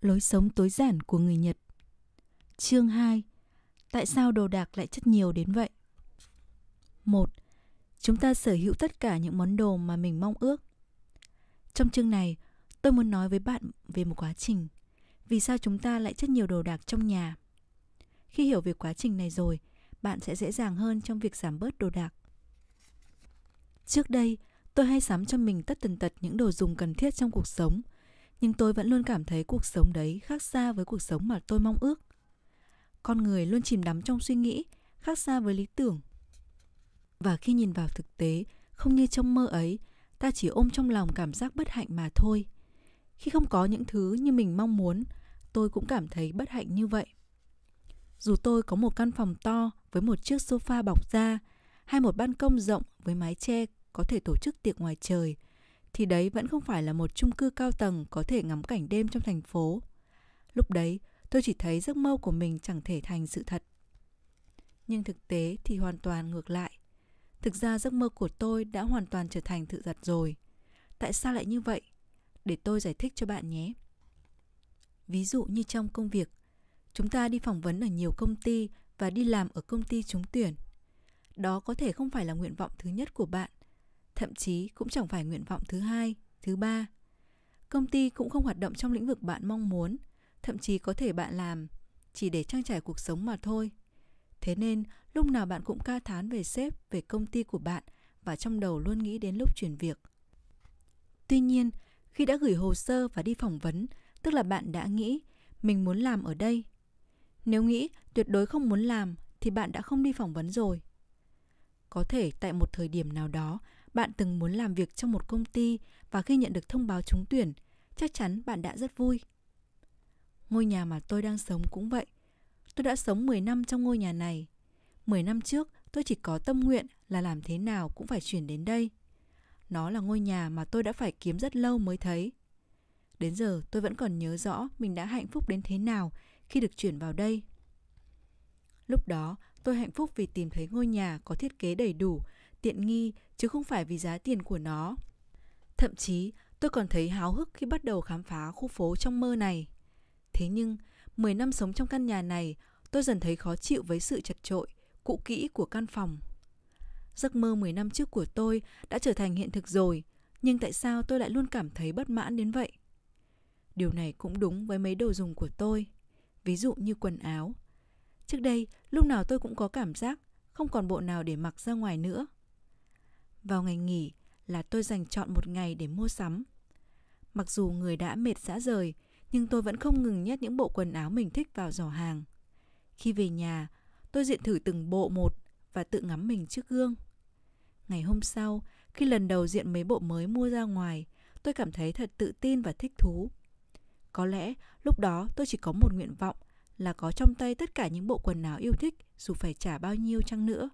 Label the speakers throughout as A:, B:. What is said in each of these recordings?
A: Lối sống tối giản của người Nhật Chương 2 Tại sao đồ đạc lại chất nhiều đến vậy? 1. Chúng ta sở hữu tất cả những món đồ mà mình mong ước. Trong chương này, tôi muốn nói với bạn về một quá trình. Vì sao chúng ta lại chất nhiều đồ đạc trong nhà? Khi hiểu về quá trình này rồi, bạn sẽ dễ dàng hơn trong việc giảm bớt đồ đạc. Trước đây, tôi hay sắm cho mình tất tần tật những đồ dùng cần thiết trong cuộc sống, nhưng tôi vẫn luôn cảm thấy cuộc sống đấy khác xa với cuộc sống mà tôi mong ước. Con người luôn chìm đắm trong suy nghĩ, khác xa với lý tưởng. Và khi nhìn vào thực tế, không như trong mơ ấy, ta chỉ ôm trong lòng cảm giác bất hạnh mà thôi. Khi không có những thứ như mình mong muốn, tôi cũng cảm thấy bất hạnh như vậy. Dù tôi có một căn phòng to với một chiếc sofa bọc da, hay một ban công rộng với mái che có thể tổ chức tiệc ngoài trời, thì đấy vẫn không phải là một chung cư cao tầng có thể ngắm cảnh đêm trong thành phố. Lúc đấy, tôi chỉ thấy giấc mơ của mình chẳng thể thành sự thật. Nhưng thực tế thì hoàn toàn ngược lại. Thực ra giấc mơ của tôi đã hoàn toàn trở thành sự thật rồi. Tại sao lại như vậy? Để tôi giải thích cho bạn nhé. Ví dụ như trong công việc, chúng ta đi phỏng vấn ở nhiều công ty và đi làm ở công ty trúng tuyển. Đó có thể không phải là nguyện vọng thứ nhất của bạn, thậm chí cũng chẳng phải nguyện vọng thứ hai, thứ ba. Công ty cũng không hoạt động trong lĩnh vực bạn mong muốn, thậm chí có thể bạn làm chỉ để trang trải cuộc sống mà thôi. Thế nên, lúc nào bạn cũng ca thán về sếp, về công ty của bạn và trong đầu luôn nghĩ đến lúc chuyển việc. Tuy nhiên, khi đã gửi hồ sơ và đi phỏng vấn, tức là bạn đã nghĩ mình muốn làm ở đây. Nếu nghĩ tuyệt đối không muốn làm thì bạn đã không đi phỏng vấn rồi. Có thể tại một thời điểm nào đó, bạn từng muốn làm việc trong một công ty và khi nhận được thông báo trúng tuyển, chắc chắn bạn đã rất vui. Ngôi nhà mà tôi đang sống cũng vậy. Tôi đã sống 10 năm trong ngôi nhà này. 10 năm trước, tôi chỉ có tâm nguyện là làm thế nào cũng phải chuyển đến đây. Nó là ngôi nhà mà tôi đã phải kiếm rất lâu mới thấy. Đến giờ tôi vẫn còn nhớ rõ mình đã hạnh phúc đến thế nào khi được chuyển vào đây. Lúc đó, tôi hạnh phúc vì tìm thấy ngôi nhà có thiết kế đầy đủ, tiện nghi chứ không phải vì giá tiền của nó. Thậm chí, tôi còn thấy háo hức khi bắt đầu khám phá khu phố trong mơ này. Thế nhưng, 10 năm sống trong căn nhà này, tôi dần thấy khó chịu với sự chật trội, cũ kỹ của căn phòng. Giấc mơ 10 năm trước của tôi đã trở thành hiện thực rồi, nhưng tại sao tôi lại luôn cảm thấy bất mãn đến vậy? Điều này cũng đúng với mấy đồ dùng của tôi, ví dụ như quần áo. Trước đây, lúc nào tôi cũng có cảm giác không còn bộ nào để mặc ra ngoài nữa. Vào ngày nghỉ là tôi dành chọn một ngày để mua sắm. Mặc dù người đã mệt xã rời, nhưng tôi vẫn không ngừng nhét những bộ quần áo mình thích vào giỏ hàng. Khi về nhà, tôi diện thử từng bộ một và tự ngắm mình trước gương. Ngày hôm sau, khi lần đầu diện mấy bộ mới mua ra ngoài, tôi cảm thấy thật tự tin và thích thú. Có lẽ lúc đó tôi chỉ có một nguyện vọng là có trong tay tất cả những bộ quần áo yêu thích dù phải trả bao nhiêu chăng nữa.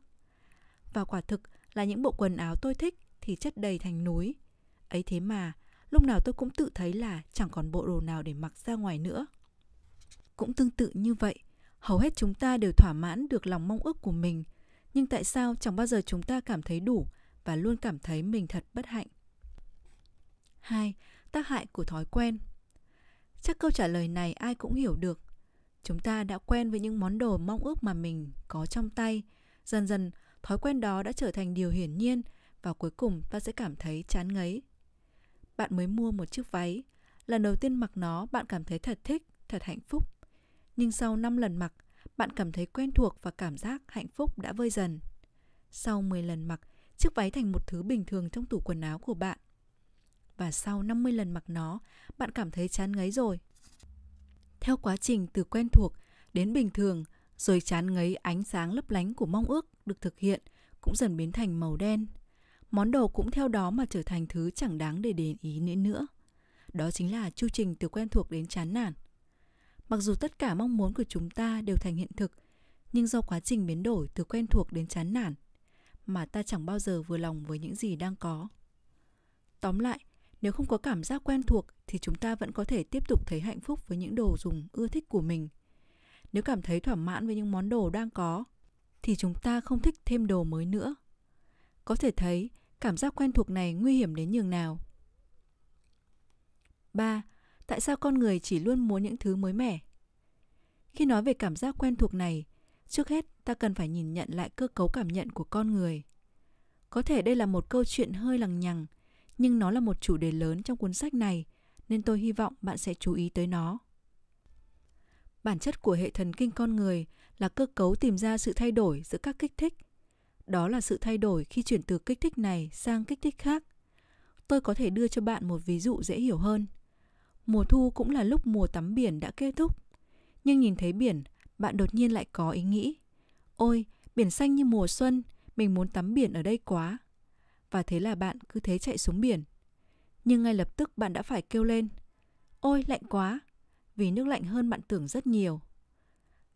A: Và quả thực là những bộ quần áo tôi thích thì chất đầy thành núi. Ấy thế mà, lúc nào tôi cũng tự thấy là chẳng còn bộ đồ nào để mặc ra ngoài nữa. Cũng tương tự như vậy, hầu hết chúng ta đều thỏa mãn được lòng mong ước của mình, nhưng tại sao chẳng bao giờ chúng ta cảm thấy đủ và luôn cảm thấy mình thật bất hạnh? 2. Tác hại của thói quen Chắc câu trả lời này ai cũng hiểu được. Chúng ta đã quen với những món đồ mong ước mà mình có trong tay. Dần dần, thói quen đó đã trở thành điều hiển nhiên và cuối cùng ta sẽ cảm thấy chán ngấy. Bạn mới mua một chiếc váy, lần đầu tiên mặc nó bạn cảm thấy thật thích, thật hạnh phúc. Nhưng sau 5 lần mặc, bạn cảm thấy quen thuộc và cảm giác hạnh phúc đã vơi dần. Sau 10 lần mặc, chiếc váy thành một thứ bình thường trong tủ quần áo của bạn. Và sau 50 lần mặc nó, bạn cảm thấy chán ngấy rồi. Theo quá trình từ quen thuộc đến bình thường, rồi chán ngấy ánh sáng lấp lánh của mong ước được thực hiện cũng dần biến thành màu đen. Món đồ cũng theo đó mà trở thành thứ chẳng đáng để để ý nữa nữa. Đó chính là chu trình từ quen thuộc đến chán nản. Mặc dù tất cả mong muốn của chúng ta đều thành hiện thực, nhưng do quá trình biến đổi từ quen thuộc đến chán nản, mà ta chẳng bao giờ vừa lòng với những gì đang có. Tóm lại, nếu không có cảm giác quen thuộc thì chúng ta vẫn có thể tiếp tục thấy hạnh phúc với những đồ dùng ưa thích của mình. Nếu cảm thấy thỏa mãn với những món đồ đang có thì chúng ta không thích thêm đồ mới nữa. Có thể thấy cảm giác quen thuộc này nguy hiểm đến nhường nào. 3. tại sao con người chỉ luôn muốn những thứ mới mẻ? Khi nói về cảm giác quen thuộc này, trước hết ta cần phải nhìn nhận lại cơ cấu cảm nhận của con người. Có thể đây là một câu chuyện hơi lằng nhằng, nhưng nó là một chủ đề lớn trong cuốn sách này, nên tôi hy vọng bạn sẽ chú ý tới nó. Bản chất của hệ thần kinh con người là cơ cấu tìm ra sự thay đổi giữa các kích thích. Đó là sự thay đổi khi chuyển từ kích thích này sang kích thích khác. Tôi có thể đưa cho bạn một ví dụ dễ hiểu hơn. Mùa thu cũng là lúc mùa tắm biển đã kết thúc. Nhưng nhìn thấy biển, bạn đột nhiên lại có ý nghĩ. Ôi, biển xanh như mùa xuân, mình muốn tắm biển ở đây quá. Và thế là bạn cứ thế chạy xuống biển. Nhưng ngay lập tức bạn đã phải kêu lên. Ôi, lạnh quá, vì nước lạnh hơn bạn tưởng rất nhiều.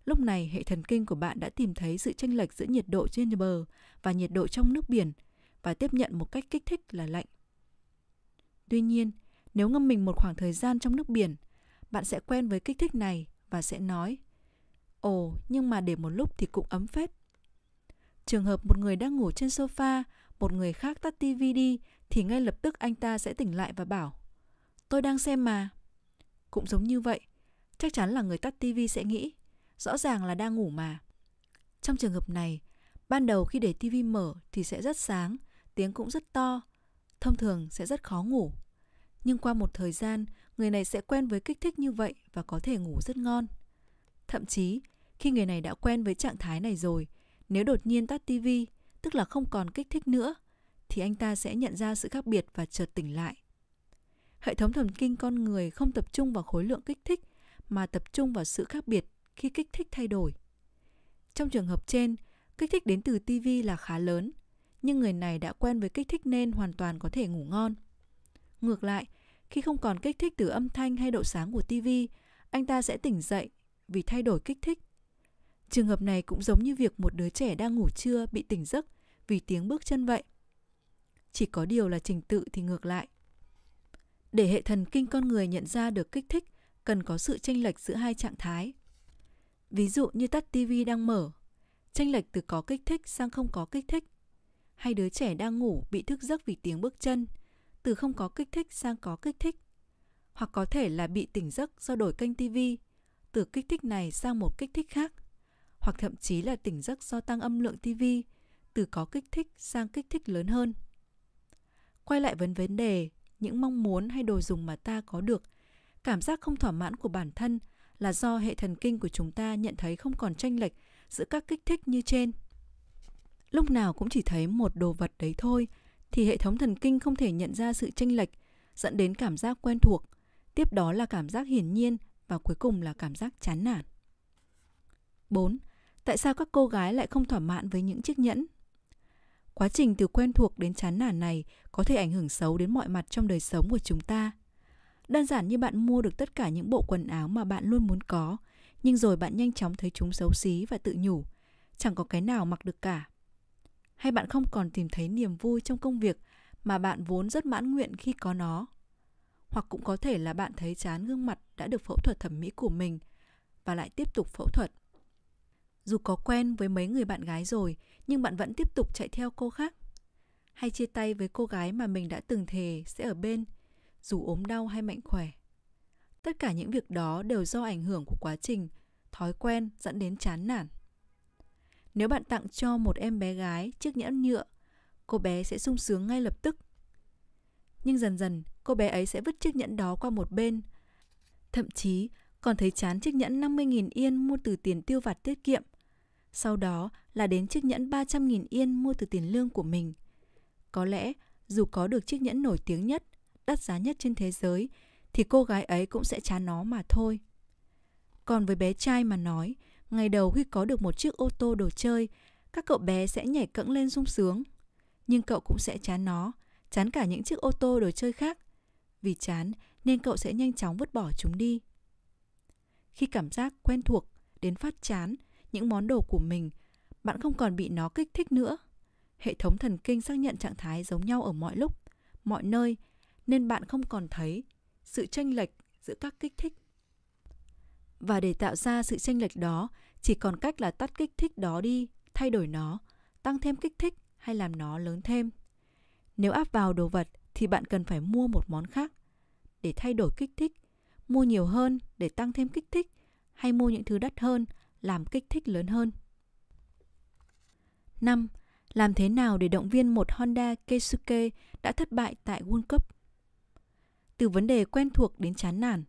A: Lúc này hệ thần kinh của bạn đã tìm thấy sự chênh lệch giữa nhiệt độ trên bờ và nhiệt độ trong nước biển và tiếp nhận một cách kích thích là lạnh. Tuy nhiên, nếu ngâm mình một khoảng thời gian trong nước biển, bạn sẽ quen với kích thích này và sẽ nói Ồ, nhưng mà để một lúc thì cũng ấm phết. Trường hợp một người đang ngủ trên sofa, một người khác tắt tivi đi thì ngay lập tức anh ta sẽ tỉnh lại và bảo Tôi đang xem mà. Cũng giống như vậy, chắc chắn là người tắt tivi sẽ nghĩ rõ ràng là đang ngủ mà. Trong trường hợp này, ban đầu khi để tivi mở thì sẽ rất sáng, tiếng cũng rất to, thông thường sẽ rất khó ngủ. Nhưng qua một thời gian, người này sẽ quen với kích thích như vậy và có thể ngủ rất ngon. Thậm chí, khi người này đã quen với trạng thái này rồi, nếu đột nhiên tắt tivi, tức là không còn kích thích nữa, thì anh ta sẽ nhận ra sự khác biệt và chợt tỉnh lại. Hệ thống thần kinh con người không tập trung vào khối lượng kích thích mà tập trung vào sự khác biệt khi kích thích thay đổi. Trong trường hợp trên, kích thích đến từ TV là khá lớn, nhưng người này đã quen với kích thích nên hoàn toàn có thể ngủ ngon. Ngược lại, khi không còn kích thích từ âm thanh hay độ sáng của TV, anh ta sẽ tỉnh dậy vì thay đổi kích thích. Trường hợp này cũng giống như việc một đứa trẻ đang ngủ trưa bị tỉnh giấc vì tiếng bước chân vậy. Chỉ có điều là trình tự thì ngược lại. Để hệ thần kinh con người nhận ra được kích thích, cần có sự chênh lệch giữa hai trạng thái. Ví dụ như tắt tivi đang mở, chênh lệch từ có kích thích sang không có kích thích. Hay đứa trẻ đang ngủ bị thức giấc vì tiếng bước chân, từ không có kích thích sang có kích thích. Hoặc có thể là bị tỉnh giấc do đổi kênh tivi, từ kích thích này sang một kích thích khác. Hoặc thậm chí là tỉnh giấc do tăng âm lượng tivi, từ có kích thích sang kích thích lớn hơn. Quay lại vấn vấn đề, những mong muốn hay đồ dùng mà ta có được, cảm giác không thỏa mãn của bản thân là do hệ thần kinh của chúng ta nhận thấy không còn tranh lệch giữa các kích thích như trên. Lúc nào cũng chỉ thấy một đồ vật đấy thôi thì hệ thống thần kinh không thể nhận ra sự tranh lệch dẫn đến cảm giác quen thuộc, tiếp đó là cảm giác hiển nhiên và cuối cùng là cảm giác chán nản. 4. Tại sao các cô gái lại không thỏa mãn với những chiếc nhẫn? Quá trình từ quen thuộc đến chán nản này có thể ảnh hưởng xấu đến mọi mặt trong đời sống của chúng ta. Đơn giản như bạn mua được tất cả những bộ quần áo mà bạn luôn muốn có, nhưng rồi bạn nhanh chóng thấy chúng xấu xí và tự nhủ, chẳng có cái nào mặc được cả. Hay bạn không còn tìm thấy niềm vui trong công việc mà bạn vốn rất mãn nguyện khi có nó. Hoặc cũng có thể là bạn thấy chán gương mặt đã được phẫu thuật thẩm mỹ của mình và lại tiếp tục phẫu thuật. Dù có quen với mấy người bạn gái rồi, nhưng bạn vẫn tiếp tục chạy theo cô khác. Hay chia tay với cô gái mà mình đã từng thề sẽ ở bên dù ốm đau hay mạnh khỏe. Tất cả những việc đó đều do ảnh hưởng của quá trình, thói quen dẫn đến chán nản. Nếu bạn tặng cho một em bé gái chiếc nhẫn nhựa, cô bé sẽ sung sướng ngay lập tức. Nhưng dần dần, cô bé ấy sẽ vứt chiếc nhẫn đó qua một bên. Thậm chí còn thấy chán chiếc nhẫn 50.000 yên mua từ tiền tiêu vặt tiết kiệm. Sau đó là đến chiếc nhẫn 300.000 yên mua từ tiền lương của mình. Có lẽ dù có được chiếc nhẫn nổi tiếng nhất, đắt giá nhất trên thế giới thì cô gái ấy cũng sẽ chán nó mà thôi. Còn với bé trai mà nói, ngày đầu khi có được một chiếc ô tô đồ chơi, các cậu bé sẽ nhảy cẫng lên sung sướng. Nhưng cậu cũng sẽ chán nó, chán cả những chiếc ô tô đồ chơi khác. Vì chán nên cậu sẽ nhanh chóng vứt bỏ chúng đi. Khi cảm giác quen thuộc đến phát chán những món đồ của mình, bạn không còn bị nó kích thích nữa. Hệ thống thần kinh xác nhận trạng thái giống nhau ở mọi lúc, mọi nơi nên bạn không còn thấy sự chênh lệch giữa các kích thích. Và để tạo ra sự chênh lệch đó, chỉ còn cách là tắt kích thích đó đi, thay đổi nó, tăng thêm kích thích hay làm nó lớn thêm. Nếu áp vào đồ vật thì bạn cần phải mua một món khác để thay đổi kích thích, mua nhiều hơn để tăng thêm kích thích hay mua những thứ đắt hơn làm kích thích lớn hơn. 5. Làm thế nào để động viên một Honda Keisuke đã thất bại tại World Cup? Từ vấn đề quen thuộc đến chán nản,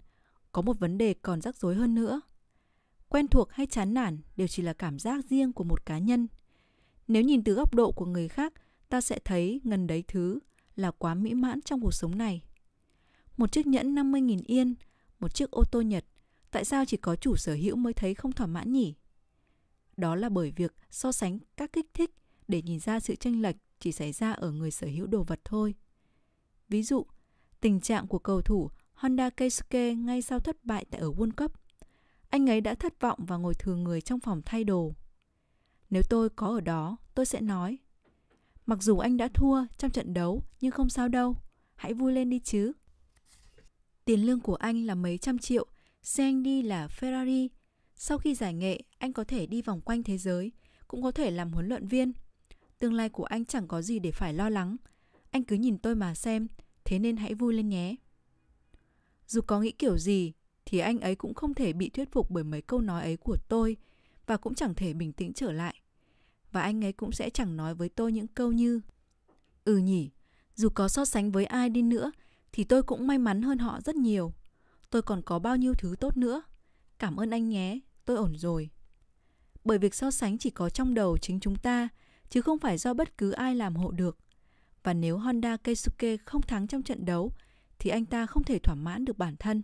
A: có một vấn đề còn rắc rối hơn nữa. Quen thuộc hay chán nản đều chỉ là cảm giác riêng của một cá nhân. Nếu nhìn từ góc độ của người khác, ta sẽ thấy ngần đấy thứ là quá mỹ mãn trong cuộc sống này. Một chiếc nhẫn 50.000 yên, một chiếc ô tô Nhật, tại sao chỉ có chủ sở hữu mới thấy không thỏa mãn nhỉ? Đó là bởi việc so sánh các kích thích để nhìn ra sự chênh lệch chỉ xảy ra ở người sở hữu đồ vật thôi. Ví dụ, tình trạng của cầu thủ Honda Keisuke ngay sau thất bại tại ở World Cup. Anh ấy đã thất vọng và ngồi thường người trong phòng thay đồ. Nếu tôi có ở đó, tôi sẽ nói Mặc dù anh đã thua trong trận đấu nhưng không sao đâu, hãy vui lên đi chứ. Tiền lương của anh là mấy trăm triệu, xe anh đi là Ferrari. Sau khi giải nghệ, anh có thể đi vòng quanh thế giới, cũng có thể làm huấn luyện viên. Tương lai của anh chẳng có gì để phải lo lắng. Anh cứ nhìn tôi mà xem, thế nên hãy vui lên nhé. Dù có nghĩ kiểu gì, thì anh ấy cũng không thể bị thuyết phục bởi mấy câu nói ấy của tôi và cũng chẳng thể bình tĩnh trở lại. Và anh ấy cũng sẽ chẳng nói với tôi những câu như Ừ nhỉ, dù có so sánh với ai đi nữa thì tôi cũng may mắn hơn họ rất nhiều. Tôi còn có bao nhiêu thứ tốt nữa. Cảm ơn anh nhé, tôi ổn rồi. Bởi việc so sánh chỉ có trong đầu chính chúng ta, chứ không phải do bất cứ ai làm hộ được. Và nếu Honda Keisuke không thắng trong trận đấu, thì anh ta không thể thỏa mãn được bản thân.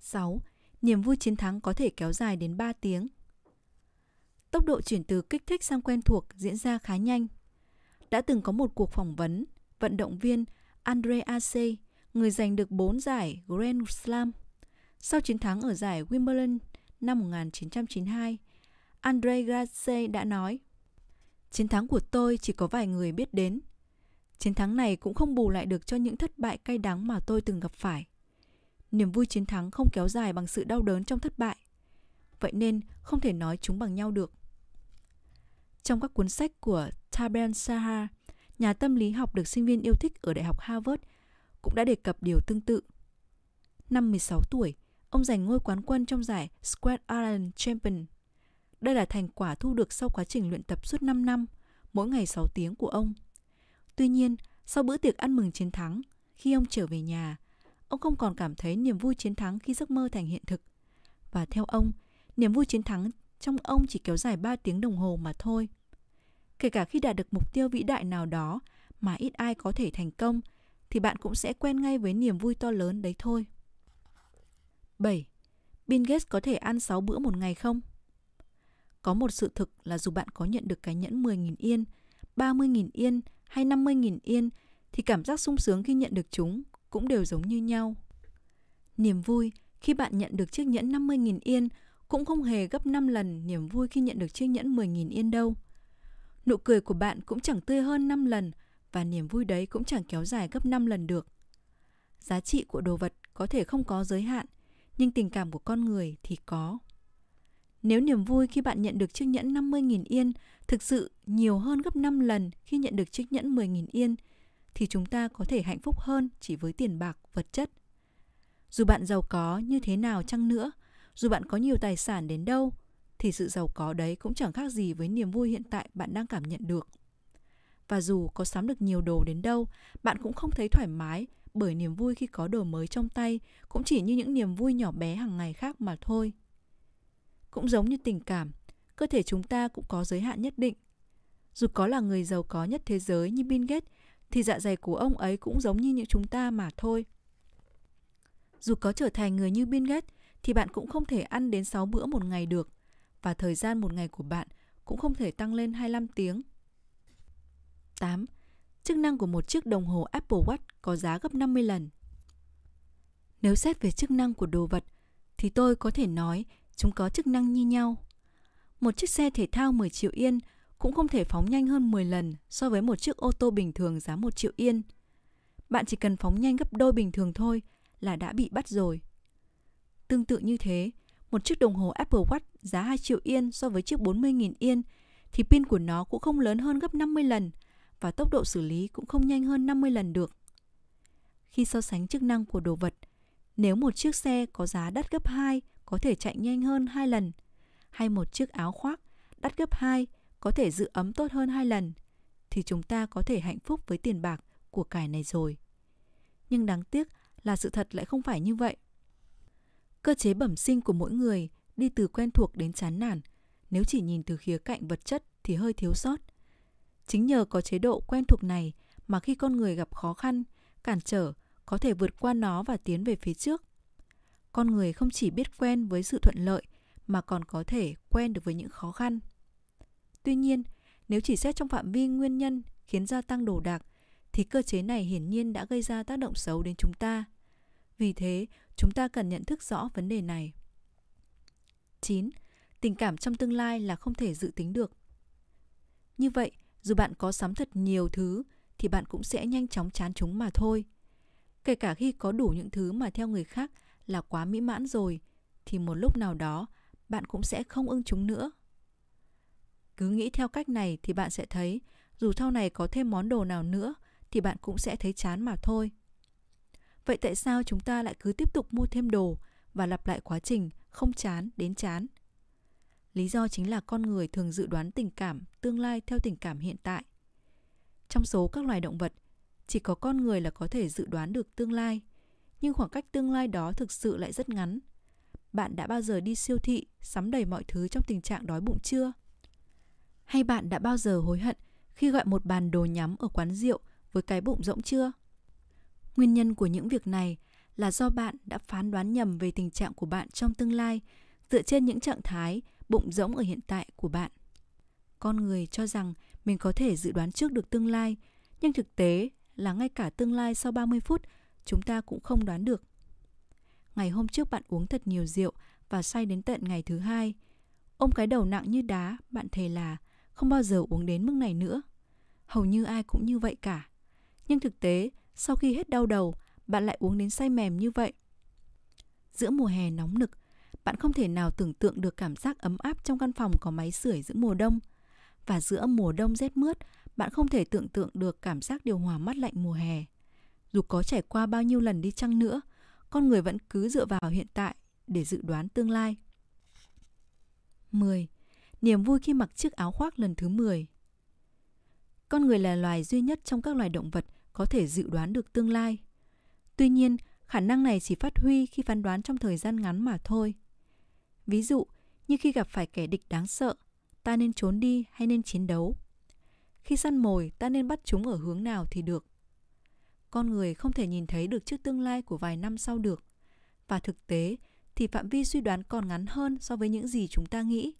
A: 6. Niềm vui chiến thắng có thể kéo dài đến 3 tiếng. Tốc độ chuyển từ kích thích sang quen thuộc diễn ra khá nhanh. Đã từng có một cuộc phỏng vấn, vận động viên Andre Ace, người giành được 4 giải Grand Slam. Sau chiến thắng ở giải Wimbledon năm 1992, Andre Grace đã nói Chiến thắng của tôi chỉ có vài người biết đến. Chiến thắng này cũng không bù lại được cho những thất bại cay đắng mà tôi từng gặp phải. Niềm vui chiến thắng không kéo dài bằng sự đau đớn trong thất bại. Vậy nên không thể nói chúng bằng nhau được. Trong các cuốn sách của Taben Sahar, nhà tâm lý học được sinh viên yêu thích ở Đại học Harvard, cũng đã đề cập điều tương tự. Năm 16 tuổi, ông giành ngôi quán quân trong giải Square Island Champion. Đây là thành quả thu được sau quá trình luyện tập suốt 5 năm, mỗi ngày 6 tiếng của ông. Tuy nhiên, sau bữa tiệc ăn mừng chiến thắng, khi ông trở về nhà, ông không còn cảm thấy niềm vui chiến thắng khi giấc mơ thành hiện thực. Và theo ông, niềm vui chiến thắng trong ông chỉ kéo dài 3 tiếng đồng hồ mà thôi. Kể cả khi đạt được mục tiêu vĩ đại nào đó mà ít ai có thể thành công, thì bạn cũng sẽ quen ngay với niềm vui to lớn đấy thôi. 7. Bill Gates có thể ăn 6 bữa một ngày không? Có một sự thực là dù bạn có nhận được cái nhẫn 10.000 yên, 30.000 yên hay 50.000 yên thì cảm giác sung sướng khi nhận được chúng cũng đều giống như nhau. Niềm vui khi bạn nhận được chiếc nhẫn 50.000 yên cũng không hề gấp 5 lần niềm vui khi nhận được chiếc nhẫn 10.000 yên đâu. Nụ cười của bạn cũng chẳng tươi hơn 5 lần và niềm vui đấy cũng chẳng kéo dài gấp 5 lần được. Giá trị của đồ vật có thể không có giới hạn, nhưng tình cảm của con người thì có. Nếu niềm vui khi bạn nhận được chiếc nhẫn 50.000 yên thực sự nhiều hơn gấp 5 lần khi nhận được chiếc nhẫn 10.000 yên, thì chúng ta có thể hạnh phúc hơn chỉ với tiền bạc, vật chất. Dù bạn giàu có như thế nào chăng nữa, dù bạn có nhiều tài sản đến đâu, thì sự giàu có đấy cũng chẳng khác gì với niềm vui hiện tại bạn đang cảm nhận được. Và dù có sắm được nhiều đồ đến đâu, bạn cũng không thấy thoải mái bởi niềm vui khi có đồ mới trong tay cũng chỉ như những niềm vui nhỏ bé hàng ngày khác mà thôi. Cũng giống như tình cảm, cơ thể chúng ta cũng có giới hạn nhất định. Dù có là người giàu có nhất thế giới như Bill Gates, thì dạ dày của ông ấy cũng giống như những chúng ta mà thôi. Dù có trở thành người như Bill Gates, thì bạn cũng không thể ăn đến 6 bữa một ngày được, và thời gian một ngày của bạn cũng không thể tăng lên 25 tiếng. 8. Chức năng của một chiếc đồng hồ Apple Watch có giá gấp 50 lần. Nếu xét về chức năng của đồ vật, thì tôi có thể nói chúng có chức năng như nhau. Một chiếc xe thể thao 10 triệu yên cũng không thể phóng nhanh hơn 10 lần so với một chiếc ô tô bình thường giá 1 triệu yên. Bạn chỉ cần phóng nhanh gấp đôi bình thường thôi là đã bị bắt rồi. Tương tự như thế, một chiếc đồng hồ Apple Watch giá 2 triệu yên so với chiếc 40.000 yên thì pin của nó cũng không lớn hơn gấp 50 lần và tốc độ xử lý cũng không nhanh hơn 50 lần được. Khi so sánh chức năng của đồ vật, Nếu một chiếc xe có giá đắt gấp 2 có thể chạy nhanh hơn 2 lần, hay một chiếc áo khoác đắt gấp 2 có thể giữ ấm tốt hơn 2 lần, thì chúng ta có thể hạnh phúc với tiền bạc của cải này rồi. Nhưng đáng tiếc là sự thật lại không phải như vậy. Cơ chế bẩm sinh của mỗi người đi từ quen thuộc đến chán nản, nếu chỉ nhìn từ khía cạnh vật chất thì hơi thiếu sót. Chính nhờ có chế độ quen thuộc này mà khi con người gặp khó khăn, cản trở, có thể vượt qua nó và tiến về phía trước. Con người không chỉ biết quen với sự thuận lợi mà còn có thể quen được với những khó khăn. Tuy nhiên, nếu chỉ xét trong phạm vi nguyên nhân khiến gia tăng đồ đạc thì cơ chế này hiển nhiên đã gây ra tác động xấu đến chúng ta. Vì thế, chúng ta cần nhận thức rõ vấn đề này. 9. Tình cảm trong tương lai là không thể dự tính được. Như vậy, dù bạn có sắm thật nhiều thứ thì bạn cũng sẽ nhanh chóng chán chúng mà thôi. Kể cả khi có đủ những thứ mà theo người khác là quá mỹ mãn rồi thì một lúc nào đó bạn cũng sẽ không ưng chúng nữa. Cứ nghĩ theo cách này thì bạn sẽ thấy dù sau này có thêm món đồ nào nữa thì bạn cũng sẽ thấy chán mà thôi. Vậy tại sao chúng ta lại cứ tiếp tục mua thêm đồ và lặp lại quá trình không chán đến chán? Lý do chính là con người thường dự đoán tình cảm tương lai theo tình cảm hiện tại. Trong số các loài động vật, chỉ có con người là có thể dự đoán được tương lai, nhưng khoảng cách tương lai đó thực sự lại rất ngắn. Bạn đã bao giờ đi siêu thị, sắm đầy mọi thứ trong tình trạng đói bụng chưa? Hay bạn đã bao giờ hối hận khi gọi một bàn đồ nhắm ở quán rượu với cái bụng rỗng chưa? Nguyên nhân của những việc này là do bạn đã phán đoán nhầm về tình trạng của bạn trong tương lai dựa trên những trạng thái bụng rỗng ở hiện tại của bạn. Con người cho rằng mình có thể dự đoán trước được tương lai, nhưng thực tế là ngay cả tương lai sau 30 phút chúng ta cũng không đoán được. Ngày hôm trước bạn uống thật nhiều rượu và say đến tận ngày thứ hai. Ôm cái đầu nặng như đá, bạn thề là không bao giờ uống đến mức này nữa. Hầu như ai cũng như vậy cả. Nhưng thực tế, sau khi hết đau đầu, bạn lại uống đến say mềm như vậy. Giữa mùa hè nóng nực, bạn không thể nào tưởng tượng được cảm giác ấm áp trong căn phòng có máy sưởi giữa mùa đông. Và giữa mùa đông rét mướt, bạn không thể tưởng tượng được cảm giác điều hòa mát lạnh mùa hè. Dù có trải qua bao nhiêu lần đi chăng nữa, con người vẫn cứ dựa vào hiện tại để dự đoán tương lai. 10. Niềm vui khi mặc chiếc áo khoác lần thứ 10 Con người là loài duy nhất trong các loài động vật có thể dự đoán được tương lai. Tuy nhiên, khả năng này chỉ phát huy khi phán đoán trong thời gian ngắn mà thôi. Ví dụ, như khi gặp phải kẻ địch đáng sợ, ta nên trốn đi hay nên chiến đấu. Khi săn mồi, ta nên bắt chúng ở hướng nào thì được. Con người không thể nhìn thấy được trước tương lai của vài năm sau được. Và thực tế thì phạm vi suy đoán còn ngắn hơn so với những gì chúng ta nghĩ.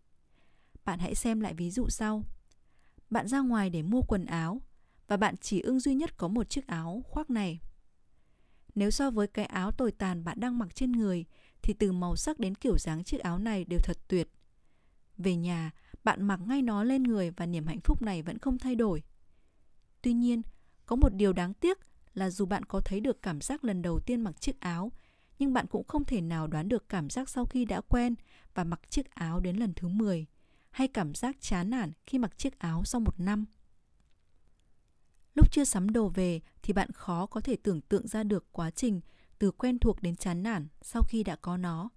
A: Bạn hãy xem lại ví dụ sau. Bạn ra ngoài để mua quần áo và bạn chỉ ưng duy nhất có một chiếc áo khoác này. Nếu so với cái áo tồi tàn bạn đang mặc trên người thì từ màu sắc đến kiểu dáng chiếc áo này đều thật tuyệt. Về nhà, bạn mặc ngay nó lên người và niềm hạnh phúc này vẫn không thay đổi. Tuy nhiên, có một điều đáng tiếc là dù bạn có thấy được cảm giác lần đầu tiên mặc chiếc áo, nhưng bạn cũng không thể nào đoán được cảm giác sau khi đã quen và mặc chiếc áo đến lần thứ 10, hay cảm giác chán nản khi mặc chiếc áo sau một năm. Lúc chưa sắm đồ về thì bạn khó có thể tưởng tượng ra được quá trình từ quen thuộc đến chán nản sau khi đã có nó.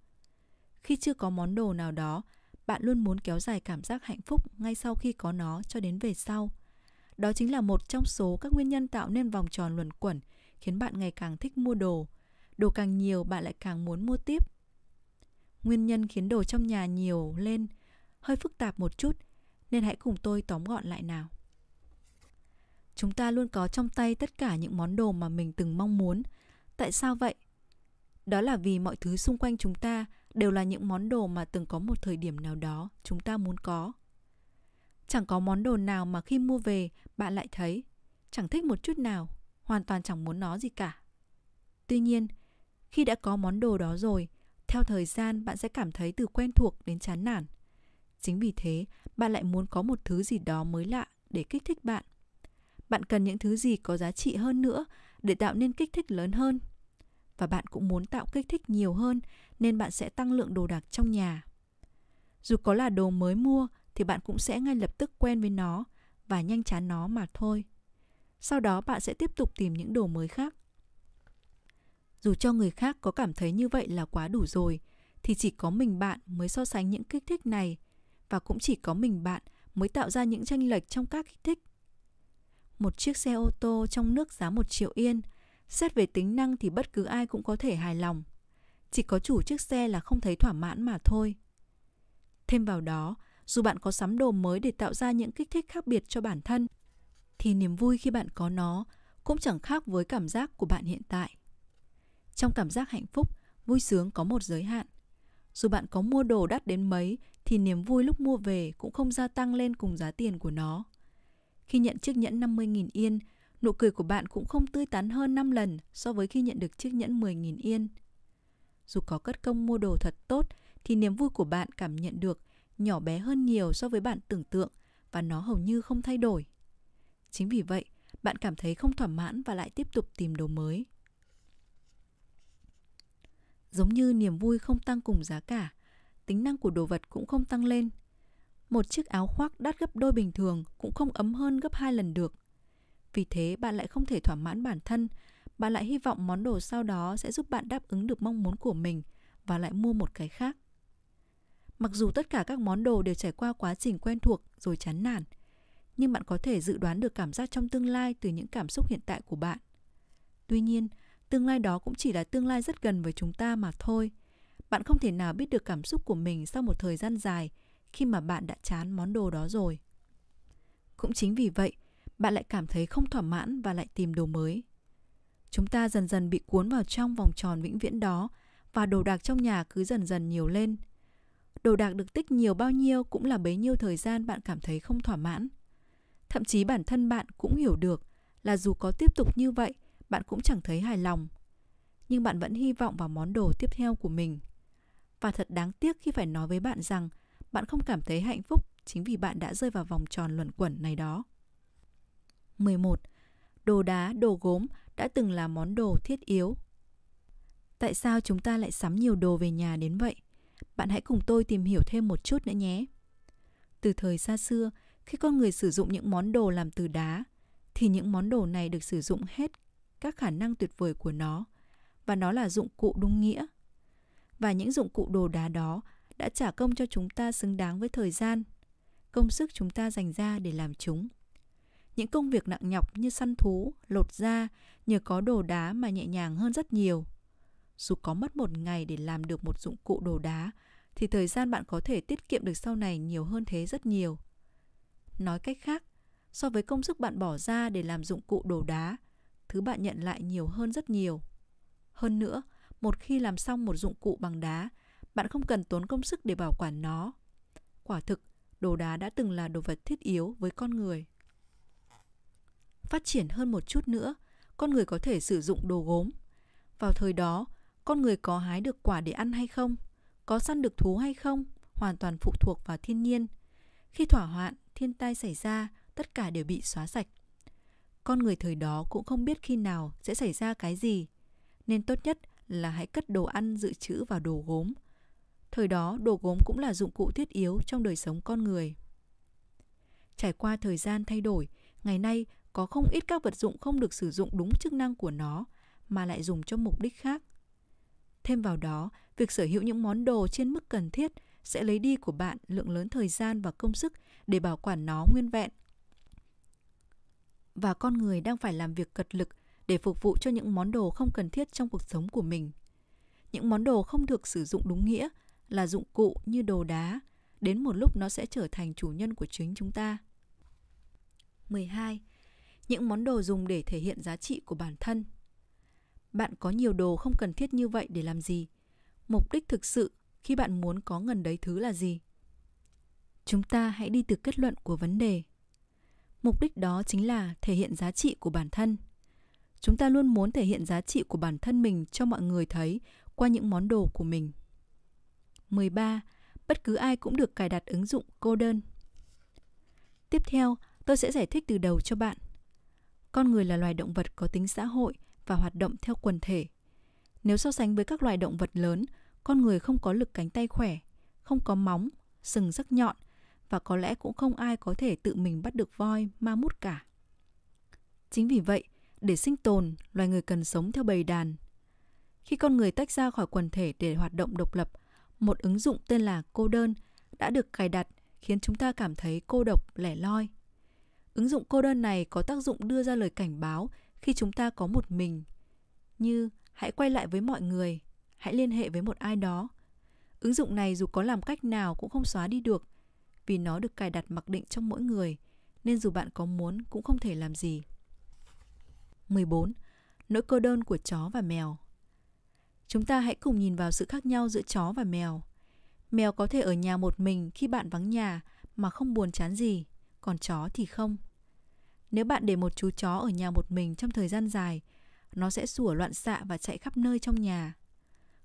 A: Khi chưa có món đồ nào đó, bạn luôn muốn kéo dài cảm giác hạnh phúc ngay sau khi có nó cho đến về sau. Đó chính là một trong số các nguyên nhân tạo nên vòng tròn luẩn quẩn, khiến bạn ngày càng thích mua đồ. Đồ càng nhiều, bạn lại càng muốn mua tiếp. Nguyên nhân khiến đồ trong nhà nhiều lên, hơi phức tạp một chút, nên hãy cùng tôi tóm gọn lại nào. Chúng ta luôn có trong tay tất cả những món đồ mà mình từng mong muốn. Tại sao vậy? Đó là vì mọi thứ xung quanh chúng ta đều là những món đồ mà từng có một thời điểm nào đó chúng ta muốn có. Chẳng có món đồ nào mà khi mua về bạn lại thấy chẳng thích một chút nào, hoàn toàn chẳng muốn nó gì cả. Tuy nhiên, khi đã có món đồ đó rồi, theo thời gian bạn sẽ cảm thấy từ quen thuộc đến chán nản. Chính vì thế, bạn lại muốn có một thứ gì đó mới lạ để kích thích bạn. Bạn cần những thứ gì có giá trị hơn nữa để tạo nên kích thích lớn hơn. Và bạn cũng muốn tạo kích thích nhiều hơn nên bạn sẽ tăng lượng đồ đạc trong nhà. Dù có là đồ mới mua thì bạn cũng sẽ ngay lập tức quen với nó và nhanh chán nó mà thôi. Sau đó bạn sẽ tiếp tục tìm những đồ mới khác. Dù cho người khác có cảm thấy như vậy là quá đủ rồi, thì chỉ có mình bạn mới so sánh những kích thích này và cũng chỉ có mình bạn mới tạo ra những tranh lệch trong các kích thích. Một chiếc xe ô tô trong nước giá một triệu yên, xét về tính năng thì bất cứ ai cũng có thể hài lòng. Chỉ có chủ chiếc xe là không thấy thỏa mãn mà thôi. Thêm vào đó, dù bạn có sắm đồ mới để tạo ra những kích thích khác biệt cho bản thân, thì niềm vui khi bạn có nó cũng chẳng khác với cảm giác của bạn hiện tại. Trong cảm giác hạnh phúc, vui sướng có một giới hạn. Dù bạn có mua đồ đắt đến mấy thì niềm vui lúc mua về cũng không gia tăng lên cùng giá tiền của nó. Khi nhận chiếc nhẫn 50.000 yên, nụ cười của bạn cũng không tươi tắn hơn 5 lần so với khi nhận được chiếc nhẫn 10.000 yên. Dù có cất công mua đồ thật tốt thì niềm vui của bạn cảm nhận được nhỏ bé hơn nhiều so với bạn tưởng tượng và nó hầu như không thay đổi. Chính vì vậy, bạn cảm thấy không thỏa mãn và lại tiếp tục tìm đồ mới. Giống như niềm vui không tăng cùng giá cả, tính năng của đồ vật cũng không tăng lên. Một chiếc áo khoác đắt gấp đôi bình thường cũng không ấm hơn gấp hai lần được. Vì thế bạn lại không thể thỏa mãn bản thân, bạn lại hy vọng món đồ sau đó sẽ giúp bạn đáp ứng được mong muốn của mình và lại mua một cái khác. Mặc dù tất cả các món đồ đều trải qua quá trình quen thuộc rồi chán nản, nhưng bạn có thể dự đoán được cảm giác trong tương lai từ những cảm xúc hiện tại của bạn. Tuy nhiên, tương lai đó cũng chỉ là tương lai rất gần với chúng ta mà thôi. Bạn không thể nào biết được cảm xúc của mình sau một thời gian dài khi mà bạn đã chán món đồ đó rồi. Cũng chính vì vậy, bạn lại cảm thấy không thỏa mãn và lại tìm đồ mới. Chúng ta dần dần bị cuốn vào trong vòng tròn vĩnh viễn đó và đồ đạc trong nhà cứ dần dần nhiều lên. Đồ đạc được tích nhiều bao nhiêu cũng là bấy nhiêu thời gian bạn cảm thấy không thỏa mãn. Thậm chí bản thân bạn cũng hiểu được là dù có tiếp tục như vậy, bạn cũng chẳng thấy hài lòng. Nhưng bạn vẫn hy vọng vào món đồ tiếp theo của mình. Và thật đáng tiếc khi phải nói với bạn rằng bạn không cảm thấy hạnh phúc chính vì bạn đã rơi vào vòng tròn luẩn quẩn này đó. 11. Đồ đá, đồ gốm đã từng là món đồ thiết yếu. Tại sao chúng ta lại sắm nhiều đồ về nhà đến vậy? Bạn hãy cùng tôi tìm hiểu thêm một chút nữa nhé. Từ thời xa xưa, khi con người sử dụng những món đồ làm từ đá, thì những món đồ này được sử dụng hết các khả năng tuyệt vời của nó và nó là dụng cụ đúng nghĩa. Và những dụng cụ đồ đá đó đã trả công cho chúng ta xứng đáng với thời gian, công sức chúng ta dành ra để làm chúng. Những công việc nặng nhọc như săn thú, lột da nhờ có đồ đá mà nhẹ nhàng hơn rất nhiều. Dù có mất một ngày để làm được một dụng cụ đồ đá, thì thời gian bạn có thể tiết kiệm được sau này nhiều hơn thế rất nhiều. Nói cách khác, so với công sức bạn bỏ ra để làm dụng cụ đồ đá, thứ bạn nhận lại nhiều hơn rất nhiều. Hơn nữa, một khi làm xong một dụng cụ bằng đá, bạn không cần tốn công sức để bảo quản nó. Quả thực, đồ đá đã từng là đồ vật thiết yếu với con người. Phát triển hơn một chút nữa, con người có thể sử dụng đồ gốm. Vào thời đó, con người có hái được quả để ăn hay không, có săn được thú hay không, hoàn toàn phụ thuộc vào thiên nhiên. Khi thỏa hoạn, thiên tai xảy ra, tất cả đều bị xóa sạch. Con người thời đó cũng không biết khi nào sẽ xảy ra cái gì, nên tốt nhất là hãy cất đồ ăn dự trữ vào đồ gốm. Thời đó, đồ gốm cũng là dụng cụ thiết yếu trong đời sống con người. Trải qua thời gian thay đổi, ngày nay có không ít các vật dụng không được sử dụng đúng chức năng của nó mà lại dùng cho mục đích khác. Thêm vào đó, việc sở hữu những món đồ trên mức cần thiết sẽ lấy đi của bạn lượng lớn thời gian và công sức để bảo quản nó nguyên vẹn. Và con người đang phải làm việc cật lực để phục vụ cho những món đồ không cần thiết trong cuộc sống của mình. Những món đồ không được sử dụng đúng nghĩa là dụng cụ như đồ đá, đến một lúc nó sẽ trở thành chủ nhân của chính chúng ta. 12. Những món đồ dùng để thể hiện giá trị của bản thân. Bạn có nhiều đồ không cần thiết như vậy để làm gì? Mục đích thực sự khi bạn muốn có ngần đấy thứ là gì? Chúng ta hãy đi từ kết luận của vấn đề. Mục đích đó chính là thể hiện giá trị của bản thân. Chúng ta luôn muốn thể hiện giá trị của bản thân mình cho mọi người thấy qua những món đồ của mình. 13. Bất cứ ai cũng được cài đặt ứng dụng cô đơn. Tiếp theo, tôi sẽ giải thích từ đầu cho bạn. Con người là loài động vật có tính xã hội và hoạt động theo quần thể. Nếu so sánh với các loài động vật lớn, con người không có lực cánh tay khỏe, không có móng, sừng sắc nhọn và có lẽ cũng không ai có thể tự mình bắt được voi, ma mút cả. Chính vì vậy, để sinh tồn, loài người cần sống theo bầy đàn. Khi con người tách ra khỏi quần thể để hoạt động độc lập, một ứng dụng tên là cô đơn đã được cài đặt khiến chúng ta cảm thấy cô độc, lẻ loi. Ứng dụng cô đơn này có tác dụng đưa ra lời cảnh báo khi chúng ta có một mình, như hãy quay lại với mọi người, hãy liên hệ với một ai đó. Ứng dụng này dù có làm cách nào cũng không xóa đi được, vì nó được cài đặt mặc định trong mỗi người, nên dù bạn có muốn cũng không thể làm gì. 14. Nỗi cô đơn của chó và mèo Chúng ta hãy cùng nhìn vào sự khác nhau giữa chó và mèo. Mèo có thể ở nhà một mình khi bạn vắng nhà mà không buồn chán gì, còn chó thì không. Nếu bạn để một chú chó ở nhà một mình trong thời gian dài, nó sẽ sủa loạn xạ và chạy khắp nơi trong nhà.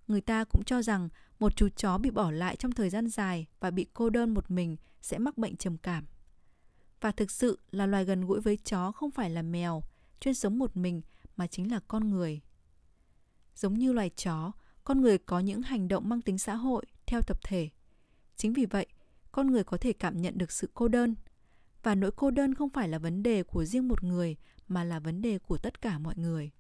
A: Người ta cũng cho rằng một chú chó bị bỏ lại trong thời gian dài và bị cô đơn một mình sẽ mắc bệnh trầm cảm. Và thực sự là loài gần gũi với chó không phải là mèo, chuyên sống một mình mà chính là con người. Giống như loài chó, con người có những hành động mang tính xã hội theo tập thể. Chính vì vậy, con người có thể cảm nhận được sự cô đơn. Và nỗi cô đơn không phải là vấn đề của riêng một người mà là vấn đề của tất cả mọi người.